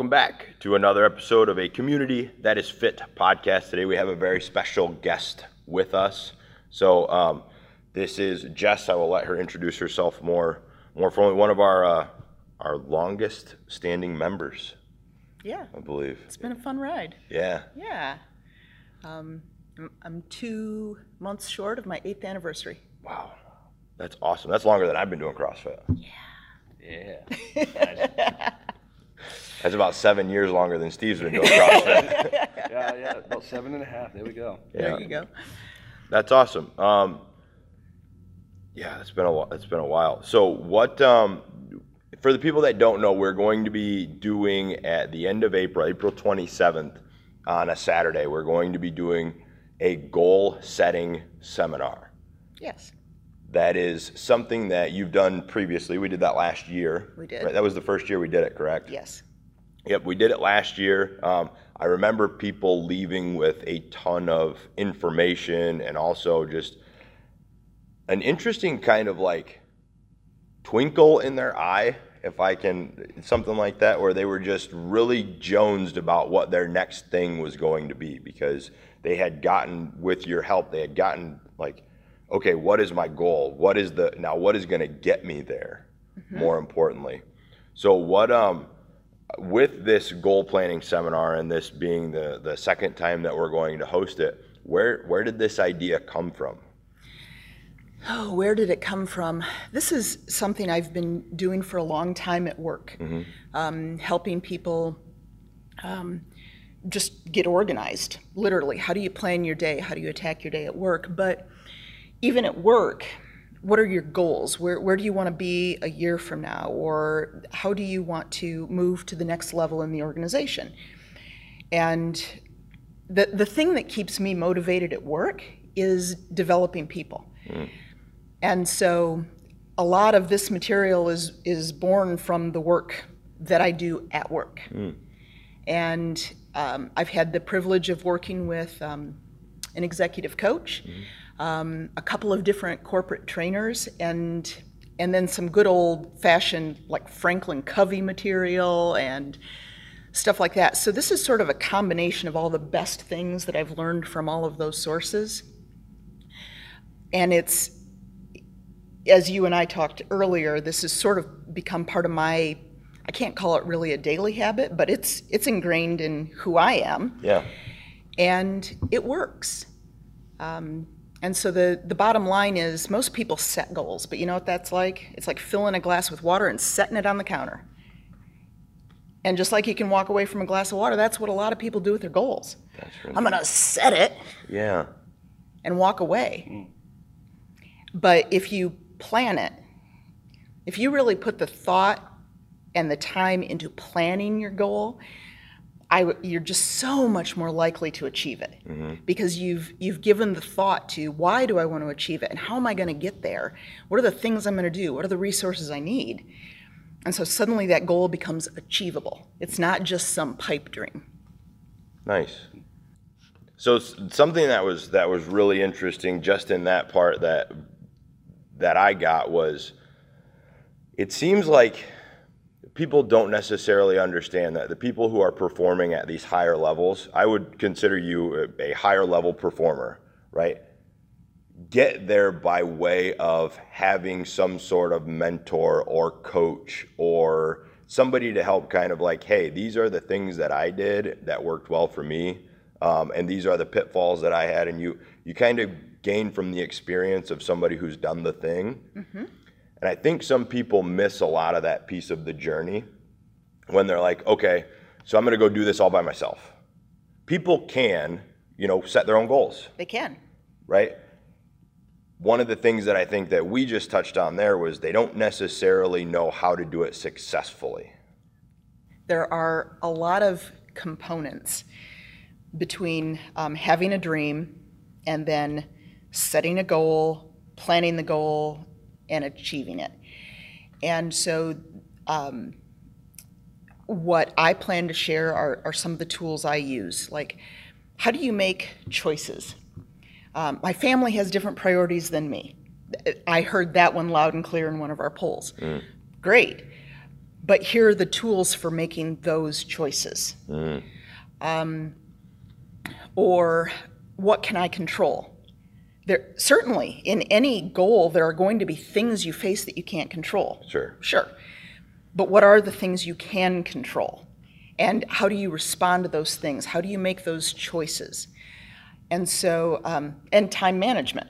Welcome back to another episode of a Community That Is Fit podcast. Today we have a very special guest with us. So um, this is Jess. I will let her introduce herself more more formally. One of our uh, our longest standing members, Yeah, I believe. it's been a fun ride. Yeah. Yeah. Um, I'm- I'm two months short of my eighth anniversary. Wow. That's awesome. That's longer than I've been doing CrossFit. Yeah. Yeah. That's about seven years longer than Steve's been doing CrossFit. Yeah, yeah, about seven and a half. There we go. There you go. That's awesome. Um, yeah, it's been a whi- it's been a while. So what? Um, for the people that don't know, we're going to be doing at the end of April, April 27th, on a Saturday. We're going to be doing a goal setting seminar. Yes, That is something that you've done previously. We did that last year. We did. Right? That was the first year we did it, correct? yes. Yep, we did it last year. Um, I remember people leaving with a ton of information and also just an interesting kind of like twinkle in their eye, if I can, something like that, where they were just really jonesed about what their next thing was going to be because they had gotten, with your help, they had gotten like, okay, what is my goal? What is the, now what is going to get me there, more importantly? So, what, um, with this goal planning seminar and this being the, the second time that we're going to host it, where, where did this idea come from? Oh, where did it come from? This is something I've been doing for a long time at work, um, helping people um, just get organized. Literally, how do you plan your day? How do you attack your day at work? But even at work, what are your goals? Where, where do you want to be a year from now? Or how do you want to move to the next level in the organization? And the, the thing that keeps me motivated at work is developing people. And so a lot of this material is, is born from the work that I do at work. And um, I've had the privilege of working with um, an executive coach, um, a couple of different corporate trainers, and and then some good old fashioned like Franklin Covey material and stuff like that. So this is sort of a combination of all the best things that I've learned from all of those sources. And it's as you and I talked earlier, this has sort of become part of my I can't call it really a daily habit, but it's it's ingrained in who I am Yeah. and it works. Um, and so the, the bottom line is most people set goals, but you know what that's like? It's like filling a glass with water and setting it on the counter. And just like you can walk away from a glass of water, that's what a lot of people do with their goals. That's right. I'm going to set it Yeah. and walk away. Mm. But if you plan it, if you really put the thought and the time into planning your goal, I, w- you're just so much more likely to achieve it mm-hmm. because you've you've given the thought to why do I want to achieve it and how am I going to get there? What are the things I'm going to do? What are the resources I need? And so suddenly that goal becomes achievable. It's not just some pipe dream. Nice. So something that was that was really interesting just in that part that that I got was it seems like people don't necessarily understand that the people who are performing at these higher levels, I would consider you a, higher level performer, right? Get there by way of having some sort of mentor or coach or somebody to help kind of like, hey, these are the things that I did that worked well for me. Um, and these are the pitfalls that I had. And you, you kind of gain from the experience of somebody who's done the thing. And I think some people miss a lot of that piece of the journey when they're like, okay, so I'm going to go do this all by myself. People can, you know, set their own goals, They can. right? One of the things that I think that we just touched on there was they don't necessarily know how to do it successfully. there are a lot of components between um, having a dream and then setting a goal, planning the goal, and achieving it. And so, um, what I plan to share are, are some of the tools I use. Like, how do you make choices? Um, my family has different priorities than me. I heard that one loud and clear in one of our polls. Great but here are the tools for making those choices. Um, or what can I control? There, certainly, in any goal, there are going to be things you face that you can't control. Sure. Sure. But what are the things you can control? And how do you respond to those things? How do you make those choices? And so, um, and time management.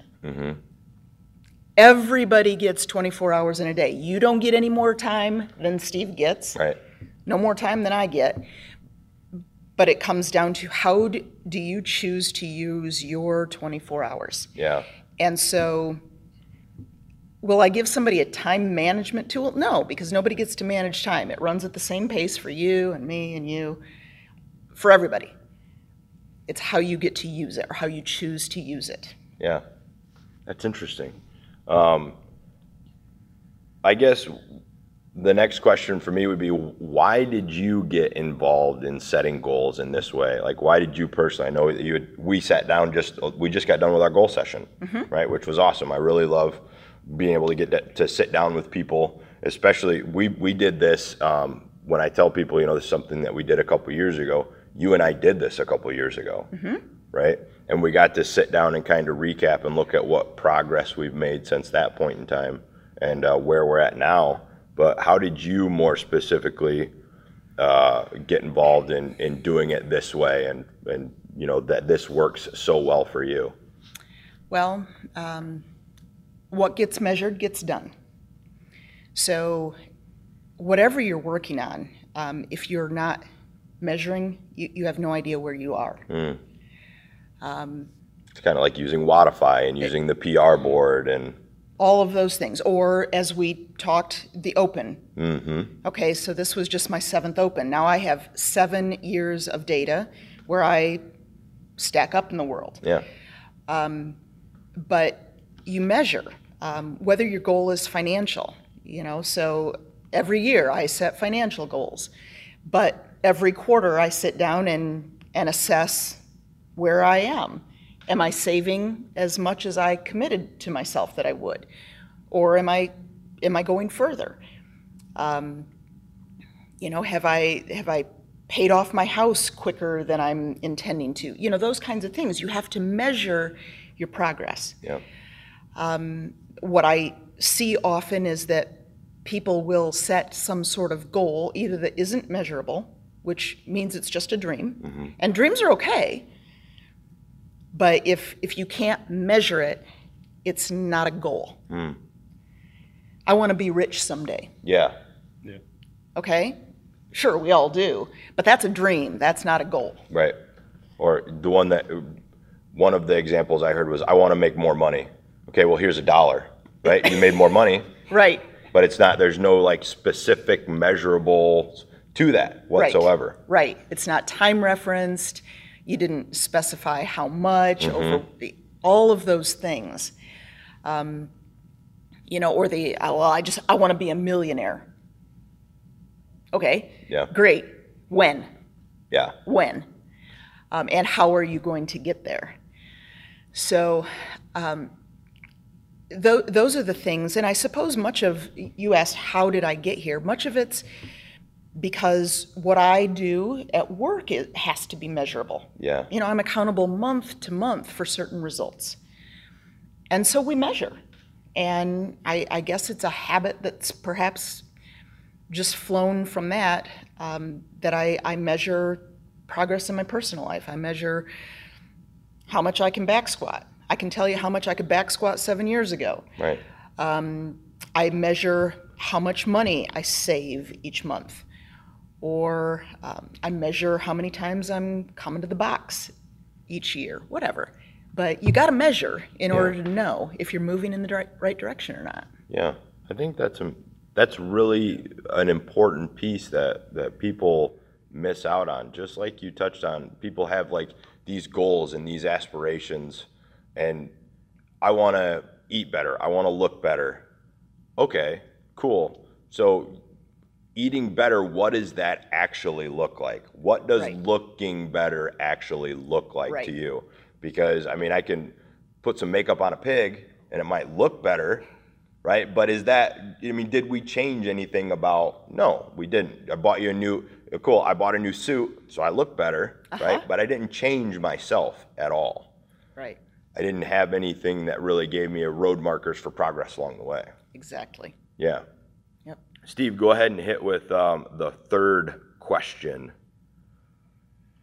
Everybody gets 24 hours in a day. You don't get any more time than Steve gets, Right. no more time than I get. But it comes down to how do, do you choose to use your 24 hours? Yeah. And so, will I give somebody a time management tool? No, because nobody gets to manage time. It runs at the same pace for you and me and you, for everybody. It's how you get to use it or how you choose to use it. Yeah, that's interesting. Um, I guess the next question for me would be why did you get involved in setting goals in this way? Like, why did you personally? I know that you had, we sat down just we just got done with our goal session, right? Which was awesome. I really love being able to get to, to sit down with people, especially we we did this. Um, when I tell people, you know, this is something that we did a couple years ago. You and I did this a couple years ago right? And we got to sit down and kind of recap and look at what progress we've made since that point in time and uh, where we're at now. But how did you more specifically uh, get involved in, in doing it this way and, and, you know, that this works so well for you? Well, um, what gets measured gets done. So, whatever you're working on, um, if you're not measuring, you, you have no idea where you are. It's kind of like using Wodify and using the PR board and, all of those things. Or as we talked, the open. Okay, so this was just my seventh open. Now I have seven years of data where I stack up in the world. yeah, But you measure um, whether your goal is financial. You know, so every year I set financial goals, but every quarter I sit down and, and assess where I am. Am I saving as much as I committed to myself that I would? Or am I, am I going further? Um, you know, have I, have I paid off my house quicker than I'm intending to? You know, those kinds of things. You have to measure your progress. yeah, What I see often is that people will set some sort of goal, either that isn't measurable, which means it's just a dream, and dreams are okay. But if, if you can't measure it, it's not a goal. Hmm. I want to be rich someday, yeah, okay? Sure, we all do, but that's a dream, that's not a goal. right. Or the one that, one of the examples I heard was, I want to make more money. Okay, well, here's a dollar, right? You made more money. Right, but it's not there's no like specific measurable to that whatsoever. right. whatsoever Right, it's not time referenced, you didn't specify how much, over, the- all of those things. Um, You know, or the, uh, well, I just, I want to be a millionaire. Okay. Yeah. Great, when? yeah when um, and how are you going to get there so um, tho- those are the things and i suppose much of you asked how did i get here much of it's because what i do at work it has to be measurable. Yeah. You know i'm accountable month to month for certain results. And so we measure. And i, I guess it's a habit that's perhaps just flown from that um, that I, I measure progress in my personal life. I measure how much i can back squat. I can tell you how much i could back squat seven years ago. Right. I measure how much money I save each month, or um, I measure how many times I'm coming to the box each year, whatever. But you got to measure in order to know if you're moving in the dire- right direction or not. yeah. I think that's a, that's really an important piece that that people miss out on. Just like you touched on people have like these goals and these aspirations and i want to eat better. I want to look better. Okay cool. So eating better what does that actually look like what does Right. looking better actually look like Right. to you because i mean i can put some makeup on a pig and it might look better right? But is that, I mean, did we change anything about? No, we didn't. I bought you a new, cool, I bought a new suit, so I look better, uh-huh. right? But I didn't change myself at all. Right, I didn't have anything that really gave me a road markers for progress along the way. exactly. Yeah. Steve, go ahead and hit with um, the third question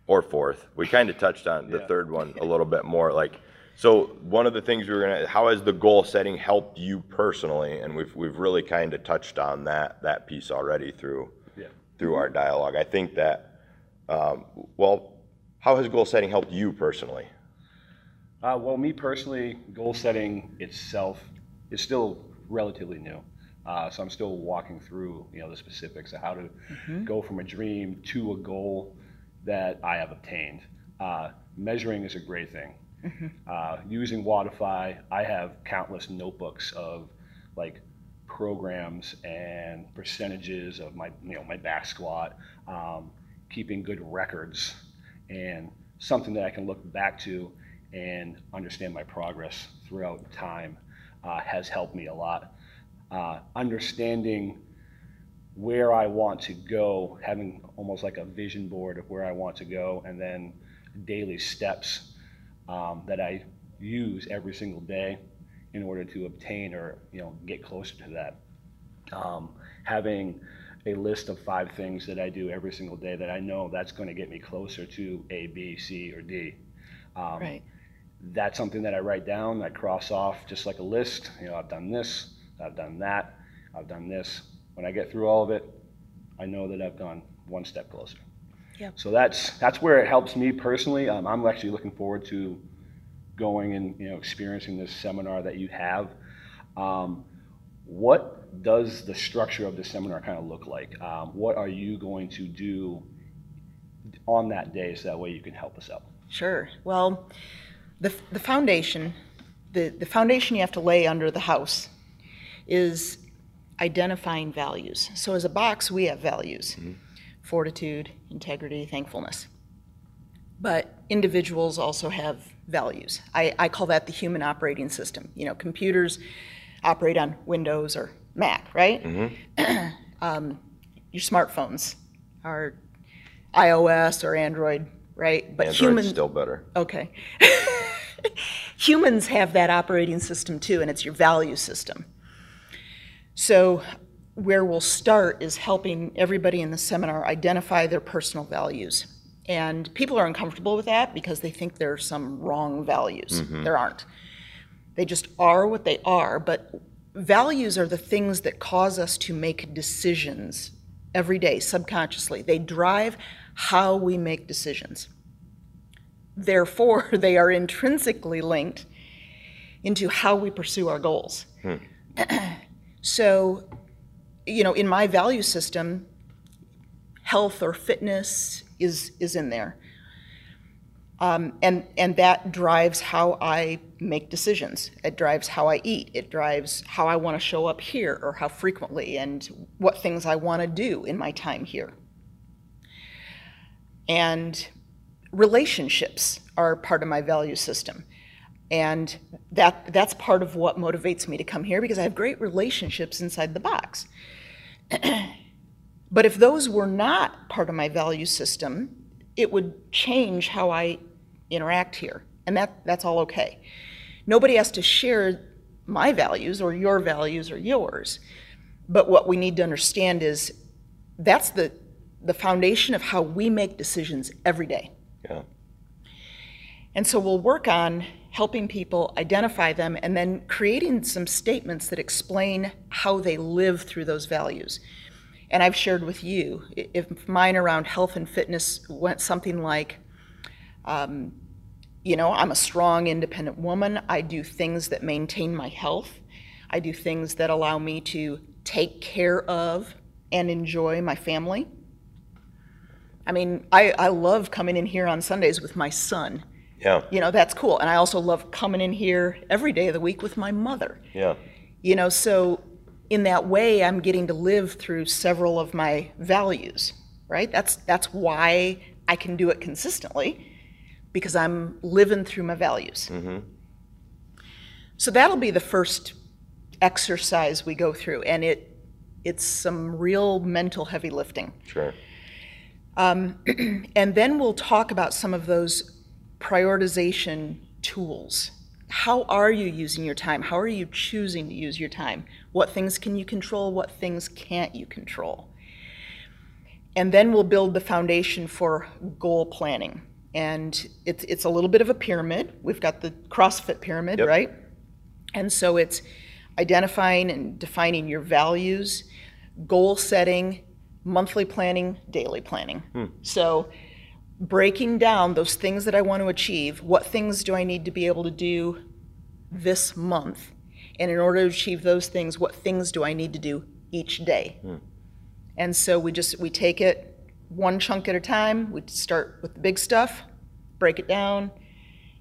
or fourth. We kind of touched on the Yeah. third one a little bit more. Like, so one of the things we were gonna, how has the goal setting helped you personally? And we've we've really kind of touched on that that piece already through Yeah. through our dialogue. I think that, um, well, how has goal setting helped you personally? Uh, well, me personally, goal setting itself is still relatively new. Uh, so I'm still walking through, you know, the specifics of how to go from a dream to a goal that I have obtained. Uh, measuring is a great thing. Uh, using Wodify, I have countless notebooks of like programs and percentages of my, you know, my back squat, um, keeping good records, and something that I can look back to and understand my progress throughout time uh, has helped me a lot. Uh, understanding where I want to go, having almost like a vision board of where I want to go, and then daily steps um, that I use every single day in order to obtain or you know get closer to that. Um, having a list of five things that I do every single day that I know that's going to get me closer to A, B, C, or D. Um, Right. That's something that I write down. I cross off just like a list. You know, I've done this, I've done that, I've done this. When I get through all of it, I know that I've gone one step closer. Yep. So that's that's where it helps me personally. Um, I'm actually looking forward to going and you know experiencing this seminar that you have. Um, what does the structure of the seminar kind of look like? Um, what are you going to do on that day so that way you can help us out? Sure. Well, the, the foundation, the, the foundation you have to lay under the house is identifying values. So as a box, we have values fortitude, integrity, thankfulness. But individuals also have values. I, I call that the human operating system. You know, computers operate on Windows or Mac, right? um, your smartphones are iOS or Android, right? But Android's human, still better. Okay. Humans have that operating system too, and it's your value system. So, where we'll start is helping everybody in the seminar identify their personal values. And people are uncomfortable with that because they think there are some wrong values. Mm-hmm. There aren't. They just are what they are, but values are the things that cause us to make decisions every day subconsciously. They drive how we make decisions. Therefore, they are intrinsically linked into how we pursue our goals. Hmm. so, you know, in my value system, health or fitness is is in there, um, and and that drives how I make decisions. It drives how I eat. It drives how I want to show up here or how frequently and what things I want to do in my time here. And relationships are part of my value system. And that, that's part of what motivates me to come here because I have great relationships inside the box. but if those were not part of my value system, it would change how I interact here. And that, that's all okay. Nobody has to share my values or your values or yours. But what we need to understand is that's the, the foundation of how we make decisions every day. Yeah. And so we'll work on helping people identify them and then creating some statements that explain how they live through those values. And I've shared with you, if mine around health and fitness went something like, um, you know, I'm a strong, independent woman. I do things that maintain my health. I do things that allow me to take care of and enjoy my family. I mean, I, I love coming in here on Sundays with my son. Yeah. You know, that's cool. And I also love coming in here every day of the week with my mother. Yeah. You know, so in that way, I'm getting to live through several of my values, right? That's, that's why I can do it consistently, because I'm living through my values. Mm-hmm. So that'll be the first exercise we go through, and it it's some real mental heavy lifting. Sure. Um, and then we'll talk about some of those prioritization tools. How are you using your time? How are you choosing to use your time? What things can you control? What things can't you control? And then we'll build the foundation for goal planning. And it's, it's a little bit of a pyramid. We've got the CrossFit pyramid, Yep. right? And so it's identifying and defining your values, goal setting, monthly planning, daily planning. Hmm. So breaking down those things that I want to achieve, what things do I need to be able to do this month? And in order to achieve those things, what things do I need to do each day? Hmm. And so we just we take it one chunk at a time. We start with the big stuff, break it down.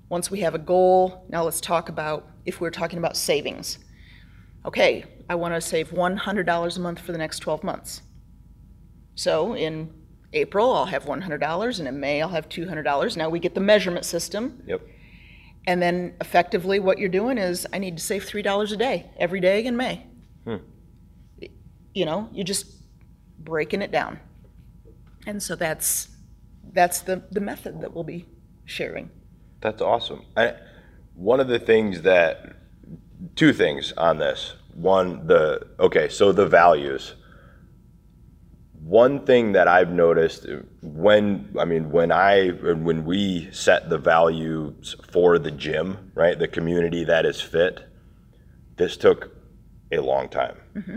Once we have a goal, now let's talk about if we're talking about savings. Okay, I want to save $100 a month for the next 12 months. So in April, I'll have $100, and in May, I'll have $200. Now we get the measurement system, Yep. and then effectively what you're doing is I need to save $3 a day every day in May. Hmm. You know, you're just breaking it down. And so that's that's the, the method that we'll be sharing. That's awesome. I, one of the things that, two things on this. One, the, okay, so the values. One thing that I've noticed uh, when, I mean, when I, when we set the values for the gym, right, the community that is fit, this took a long time. Mm-hmm.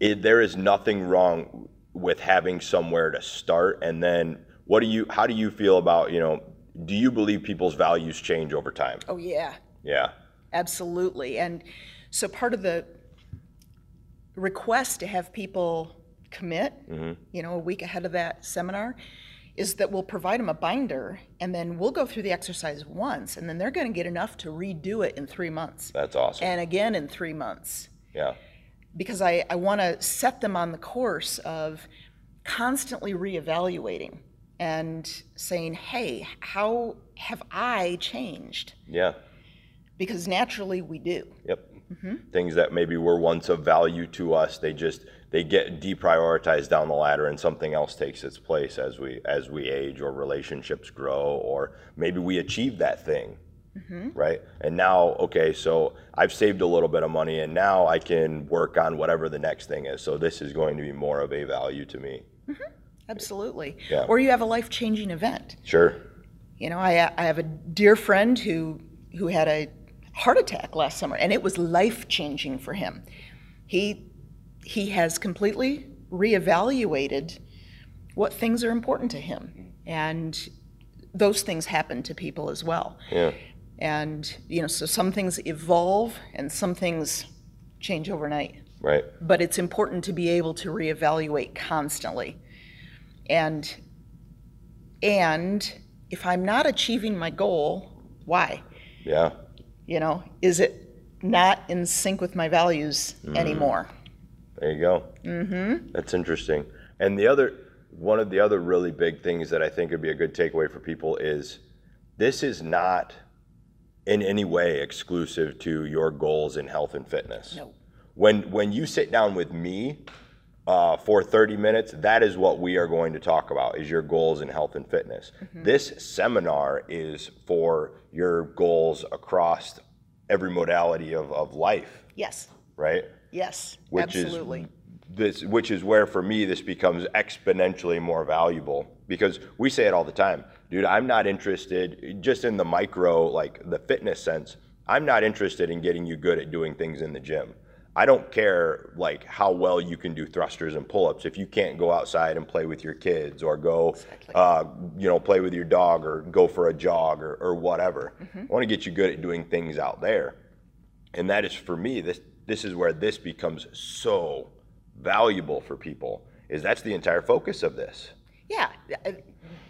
It, there is nothing wrong with having somewhere to start and then what do you how do you feel about you know do you believe people's values change over time Oh yeah, yeah absolutely. And so part of the request to have people commit, you know, a week ahead of that seminar, is that we'll provide them a binder and then we'll go through the exercise once and then they're going to get enough to redo it in three months that's awesome and again in three months. yeah because I, I want to set them on the course of constantly reevaluating and saying, hey, how have I changed? yeah Because naturally we do. yep Mm-hmm. things that maybe were once of value to us they just they get deprioritized down the ladder and something else takes its place as we as we age or relationships grow or maybe we achieve that thing. Mm-hmm. Right? And now okay so i've saved a little bit of money and now i can work on whatever the next thing is. So this is going to be more of a value to me. Mm-hmm. Absolutely. Yeah. Or you have a life changing event. sure. You know, I, I have a dear friend who, who had a heart attack last summer, and it was life changing for him. He, he has completely reevaluated what things are important to him. And those things happen to people as well. yeah And, you know, so some things evolve and some things change overnight. right But it's important to be able to reevaluate constantly. And and if I'm not achieving my goal, why? yeah You know, is it not in sync with my values anymore? There you go. Mm-hmm. That's interesting. And the other, one of the other really big things that I think would be a good takeaway for people is this is not in any way exclusive to your goals in health and fitness. No. When when you sit down with me uh, for 30 minutes, that is what we are going to talk about is your goals in health and fitness. This seminar is for your goals across every modality of, of life, Yes. right? Yes. which absolutely. is this which is where for me this becomes exponentially more valuable because we say it all the time dude i'm not interested just in the micro like the fitness sense i'm not interested in getting you good at doing things in the gym i don't care like how well you can do thrusters and pull-ups. If you can't go outside and play with your kids or go uh, you know play with your dog or go for a jog or, or whatever i want to get you good at doing things out there. And that is for me this this is where this becomes so valuable for people is that's the entire focus of this. Yeah, uh,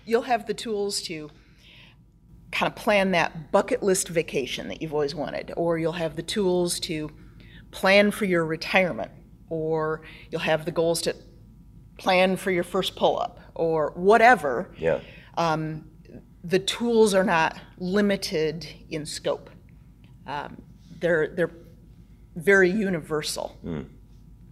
you'll have the tools to kind of plan that bucket list vacation that you've always wanted, or you'll have the tools to plan for your retirement, or you'll have the goals to plan for your first pull up, or whatever. yeah The tools are not limited in scope. Um, they're they're very universal.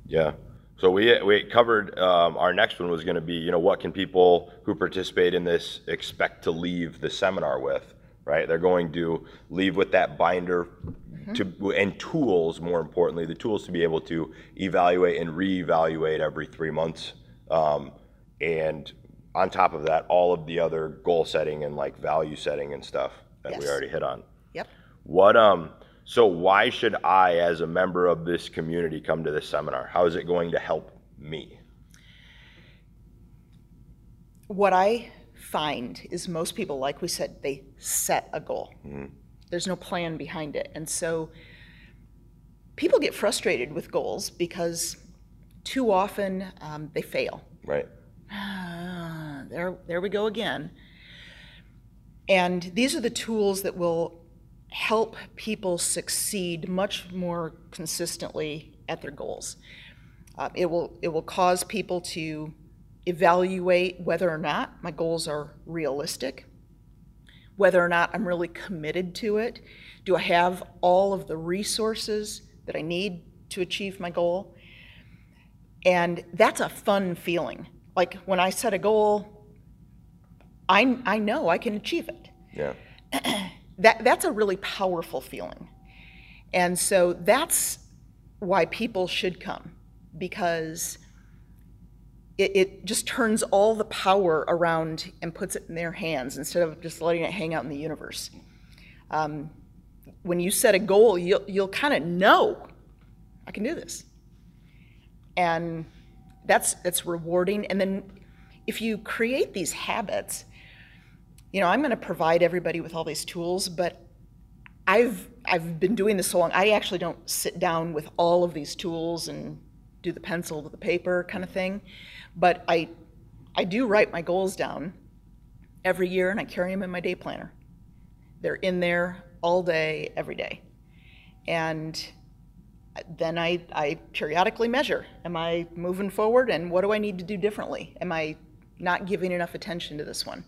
Yeah. So we we covered um, our next one was going to be you know what can people who participate in this expect to leave the seminar with right they're going to leave with that binder to and tools more importantly the tools to be able to evaluate and reevaluate every three months um, and on top of that all of the other goal setting and like value setting and stuff that we already hit on. Yep. What um so why should I as a member of this community come to this seminar? How is it going to help me? What I find is most people, like we said, they set a goal. There's no plan behind it. And so people get frustrated with goals because too often um, they fail. Right? Ah, there, there we go again. And these are the tools that will help people succeed much more consistently at their goals. Uh, it will it will cause people to evaluate whether or not my goals are realistic, whether or not I'm really committed to it. Do I have all of the resources that I need to achieve my goal? And that's a fun feeling. Like when I set a goal, I, I know I can achieve it. Yeah. That, that's a really powerful feeling. And so that's why people should come because it, it just turns all the power around and puts it in their hands instead of just letting it hang out in the universe. Um, when you set a goal, you'll, you'll kind of know I can do this. And that's, that's rewarding. And then if you create these habits, you know, I'm going to provide everybody with all these tools, but I've I've been doing this so long. I actually don't sit down with all of these tools and do the pencil to the paper kind of thing, but I I do write my goals down every year and I carry them in my day planner. They're in there all day, every day, and then I I periodically measure. Am I moving forward? And what do I need to do differently? Am I not giving enough attention to this one?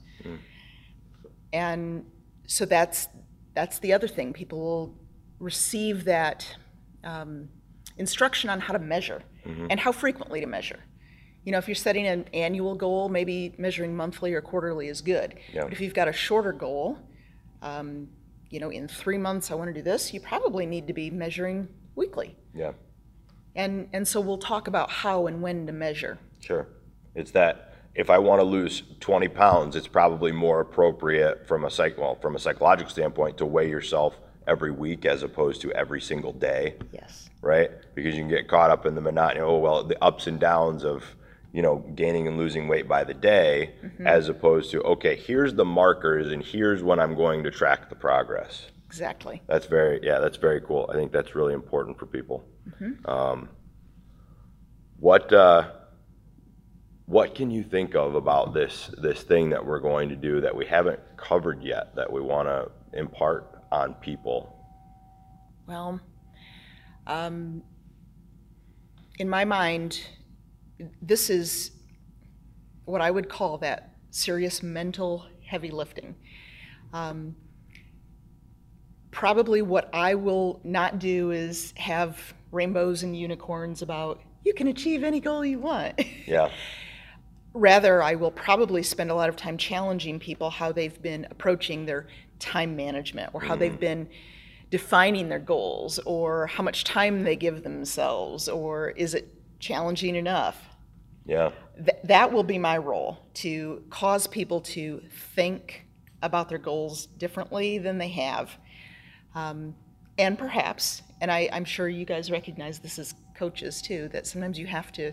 And so that's that's the other thing. People will receive that um, instruction on how to measure and how frequently to measure. You know, if you're setting an annual goal, maybe measuring monthly or quarterly is good. Yeah. But if you've got a shorter goal, um, you know, in three months I want to do this, you probably need to be measuring weekly. Yeah. And and so we'll talk about how and when to measure. Sure. It's that if I want to lose 20 pounds, it's probably more appropriate from a psych well, from a psychological standpoint to weigh yourself every week as opposed to every single day. Yes. right? Because you can get caught up in the monotony. Oh well, the ups and downs of you know gaining and losing weight by the day, as opposed to okay, here's the markers and here's when I'm going to track the progress. Exactly. That's very yeah, that's very cool. I think that's really important for people. Um, what uh, what can you think of about this this thing that we're going to do that we haven't covered yet that we want to impart on people? Well, um, in my mind, this is what I would call that serious mental heavy lifting. Um, probably what I will not do is have rainbows and unicorns about you can achieve any goal you want. Yeah, Rather, I will probably spend a lot of time challenging people how they've been approaching their time management or how they've been defining their goals or how much time they give themselves or is it challenging enough? yeah, Th- that will be my role to cause people to think about their goals differently than they have. Um, and perhaps, and I, I'm sure you guys recognize this as coaches too, that sometimes you have to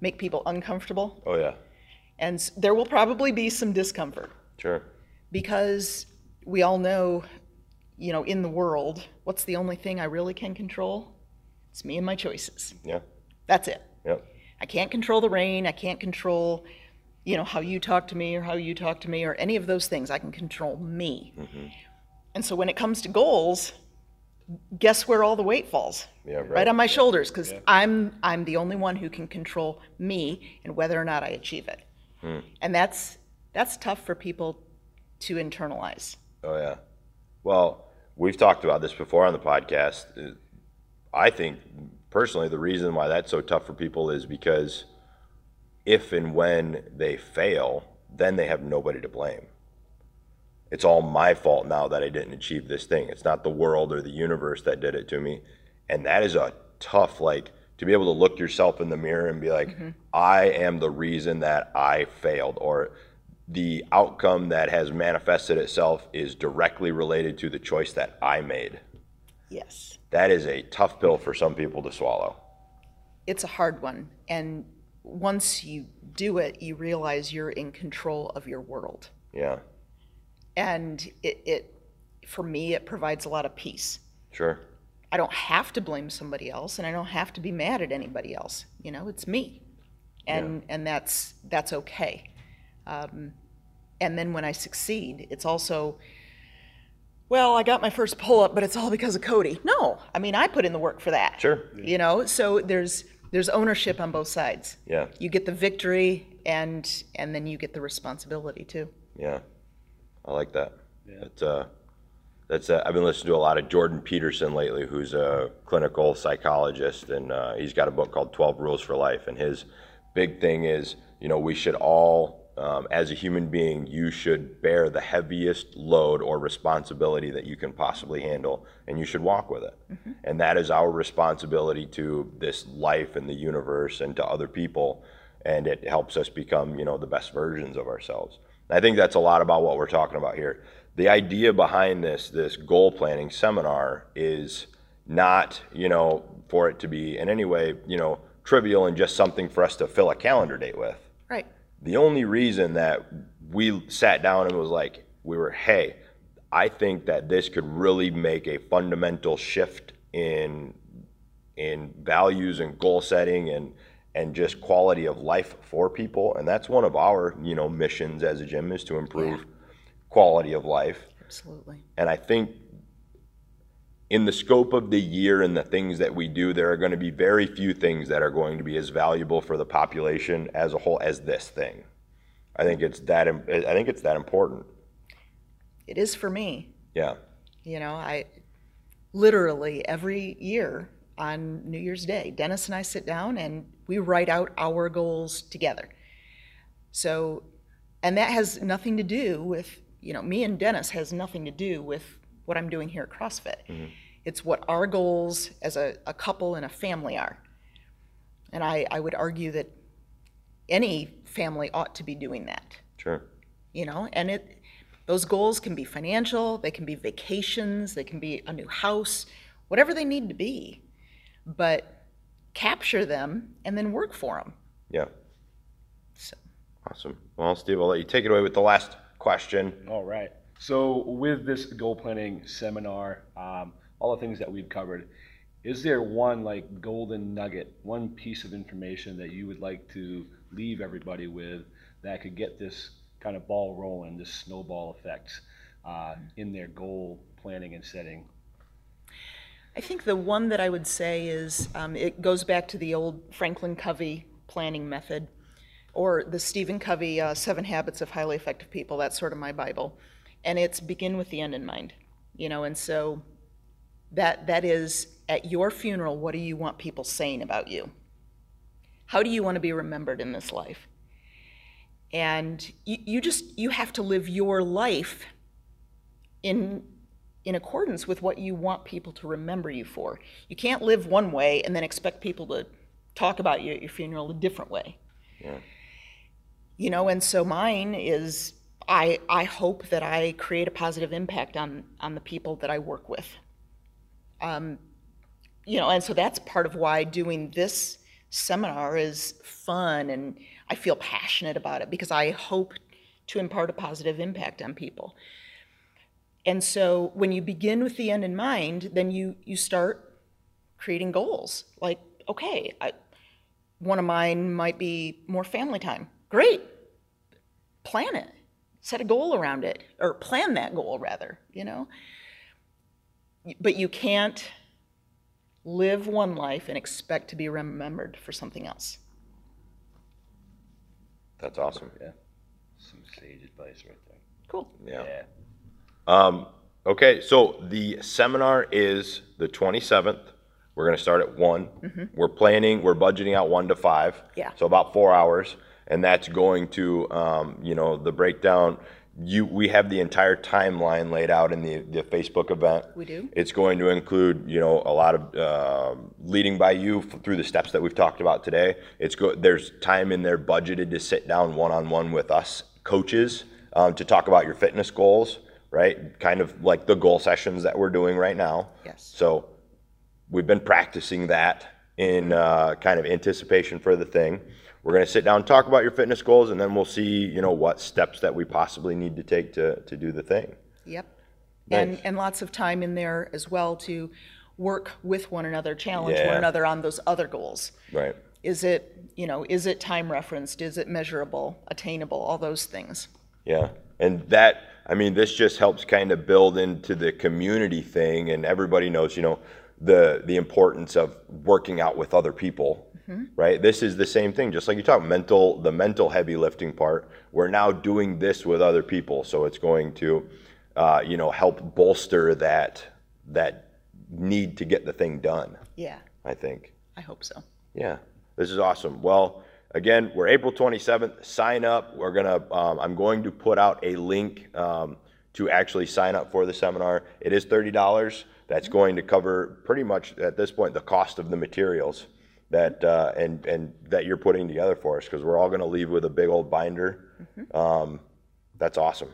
make people uncomfortable. oh yeah, And there will probably be some discomfort sure, because we all know, you know, in the world, what's the only thing I really can control? It's me and my choices. yeah, That's it. yep, I can't control the rain. I can't control, you know, how you talk to me or how you talk to me or any of those things. I can control me. Mm-hmm. And so when it comes to goals, guess where all the weight falls? Yeah, right. Right on my shoulders because I'm I'm the only one who can control me and whether or not I achieve it. And that's that's tough for people to internalize. Oh yeah. Well, we've talked about this before on the podcast. I think personally the reason why that's so tough for people is because if and when they fail, then they have nobody to blame. It's all my fault now that I didn't achieve this thing. It's not the world or the universe that did it to me. And that is a tough, like, to be able to look yourself in the mirror and be like, mm-hmm. I am the reason that I failed, or the outcome that has manifested itself is directly related to the choice that I made. Yes. That is a tough pill for some people to swallow. It's a hard one. And once you do it, you realize you're in control of your world. Yeah, And it, it for me, it provides a lot of peace. sure. I don't have to blame somebody else and I don't have to be mad at anybody else. You know, it's me. And and that's that's okay. Um, and then when I succeed, it's also well, I got my first pull up, but it's all because of Cody. No, I mean I put in the work for that. Sure. You know, so there's there's ownership on both sides. Yeah, You get the victory and and then you get the responsibility too. yeah. I like that. That's, uh, that's, uh, I've been listening to a lot of Jordan Peterson lately, who's a clinical psychologist, and uh, he's got a book called 12 Rules for Life. And his big thing is, you know, we should all, um, as a human being, you should bear the heaviest load or responsibility that you can possibly handle, and you should walk with it. And that is our responsibility to this life and the universe and to other people. And it helps us become, you know, the best versions of ourselves. And I think that's a lot about what we're talking about here. The idea behind this, this goal planning seminar is not, you know, for it to be in any way, you know, trivial and just something for us to fill a calendar date with. The only reason that we sat down and was like, we were, hey, I think that this could really make a fundamental shift in in values and goal setting and and just quality of life for people. And that's one of our, you know, missions as a gym is to improve quality of life. Absolutely. And I think in the scope of the year and the things that we do, there are going to be very few things that are going to be as valuable for the population as a whole as this thing. I think it's that. I think it's that important. It is for me. Yeah. You know, I literally every year on New Year's Day, Dennis and I sit down and we write out our goals together. So, and that has nothing to do with, you know, me and Dennis has nothing to do with what I'm doing here at CrossFit. Mm-hmm. It's what our goals as a, a couple and a family are. And I, I would argue that any family ought to be doing that Sure. you know and it those goals can be financial they can be vacations they can be a new house whatever they need to be but capture them and then work for them Yeah. so Awesome. Well, Steve, I'll let you take it away with the last question. All right. So with this goal planning seminar, um, all the things that we've covered, is there one like golden nugget, one piece of information that you would like to leave everybody with that could get this kind of ball rolling, this snowball effect uh, in their goal planning and setting? i think the one that i would say is um, it goes back to the old franklin covey planning method or the stephen covey uh, seven habits of highly effective people that's sort of my bible and it's begin with the end in mind you know and so that that is at your funeral what do you want people saying about you? How do you want to be remembered in this life? And you, you just you have to live your life in in accordance with what you want people to remember you for. You can't live one way and then expect people to talk about you at your funeral a different way. Yeah. you know and so mine is i i hope that i create a positive impact on on the people that i work with um, you know and so that's part of why doing this seminar is fun and i feel passionate about it because i hope to impart a positive impact on people. And so when you begin with the end in mind then you you start creating goals. Like okay I, one of mine might be more family time. Great. Plan it. Set a goal around it or plan that goal rather you know but you can't live one life and expect to be remembered for something else That's awesome. Yeah. Some sage advice right there. cool Yeah. Yeah. Um, okay, so the seminar is the 27th We're gonna start at one. We're planning, we're budgeting out one to five. Yeah. So about four hours, and that's going to, um, you know, the breakdown. You, we have the entire timeline laid out in the, the Facebook event. We do? It's going to include, you know, a lot of um leading by you through the steps that we've talked about today. It's go, there's time in there budgeted to sit down one-on-one with us coaches um, to talk about your fitness goals, right? Kind of like the goal sessions that we're doing right now. Yes. So we've been practicing that in uh, kind of anticipation for the thing. We're going to sit down and talk about your fitness goals, and then we'll see, you know, what steps that we possibly need to take to, to do the thing. Yep. And, and lots of time in there as well to work with one another, challenge Yeah. one another on those other goals. Right. Is it, you know, is it time referenced? Is it measurable, attainable, all those things? Yeah, and that, I mean, this just helps kind of build into the community thing, and everybody knows, you know, the the importance of working out with other people, right? This is the same thing, just like you talk mental, the mental heavy lifting part. We're now doing this with other people, so it's going to, uh, you know, help bolster that that need to get the thing done. Yeah, I think. I hope so. Yeah, this is awesome. Well, again, we're April 27th. Sign up. We're gonna. Um, I'm going to put out a link um, to actually sign up for the seminar. It is thirty dollars. That's going to cover pretty much at this point the cost of the materials that uh, and and that you're putting together for us because we're all going to leave with a big old binder. Um, that's awesome.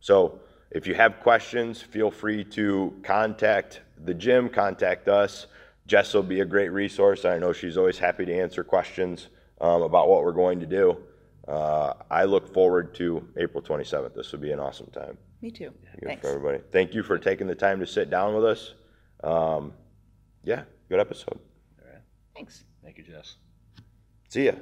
So if you have questions, feel free to contact the gym, contact us. Jess will be a great resource. I know she's always happy to answer questions um, about what we're going to do. Uh, I look forward to April 27th. This will be an awesome time Me too. Good Thanks. for everybody. Thank you for taking the time to sit down with us. Um, yeah, good episode. Thanks. Thank you, Jess. See ya.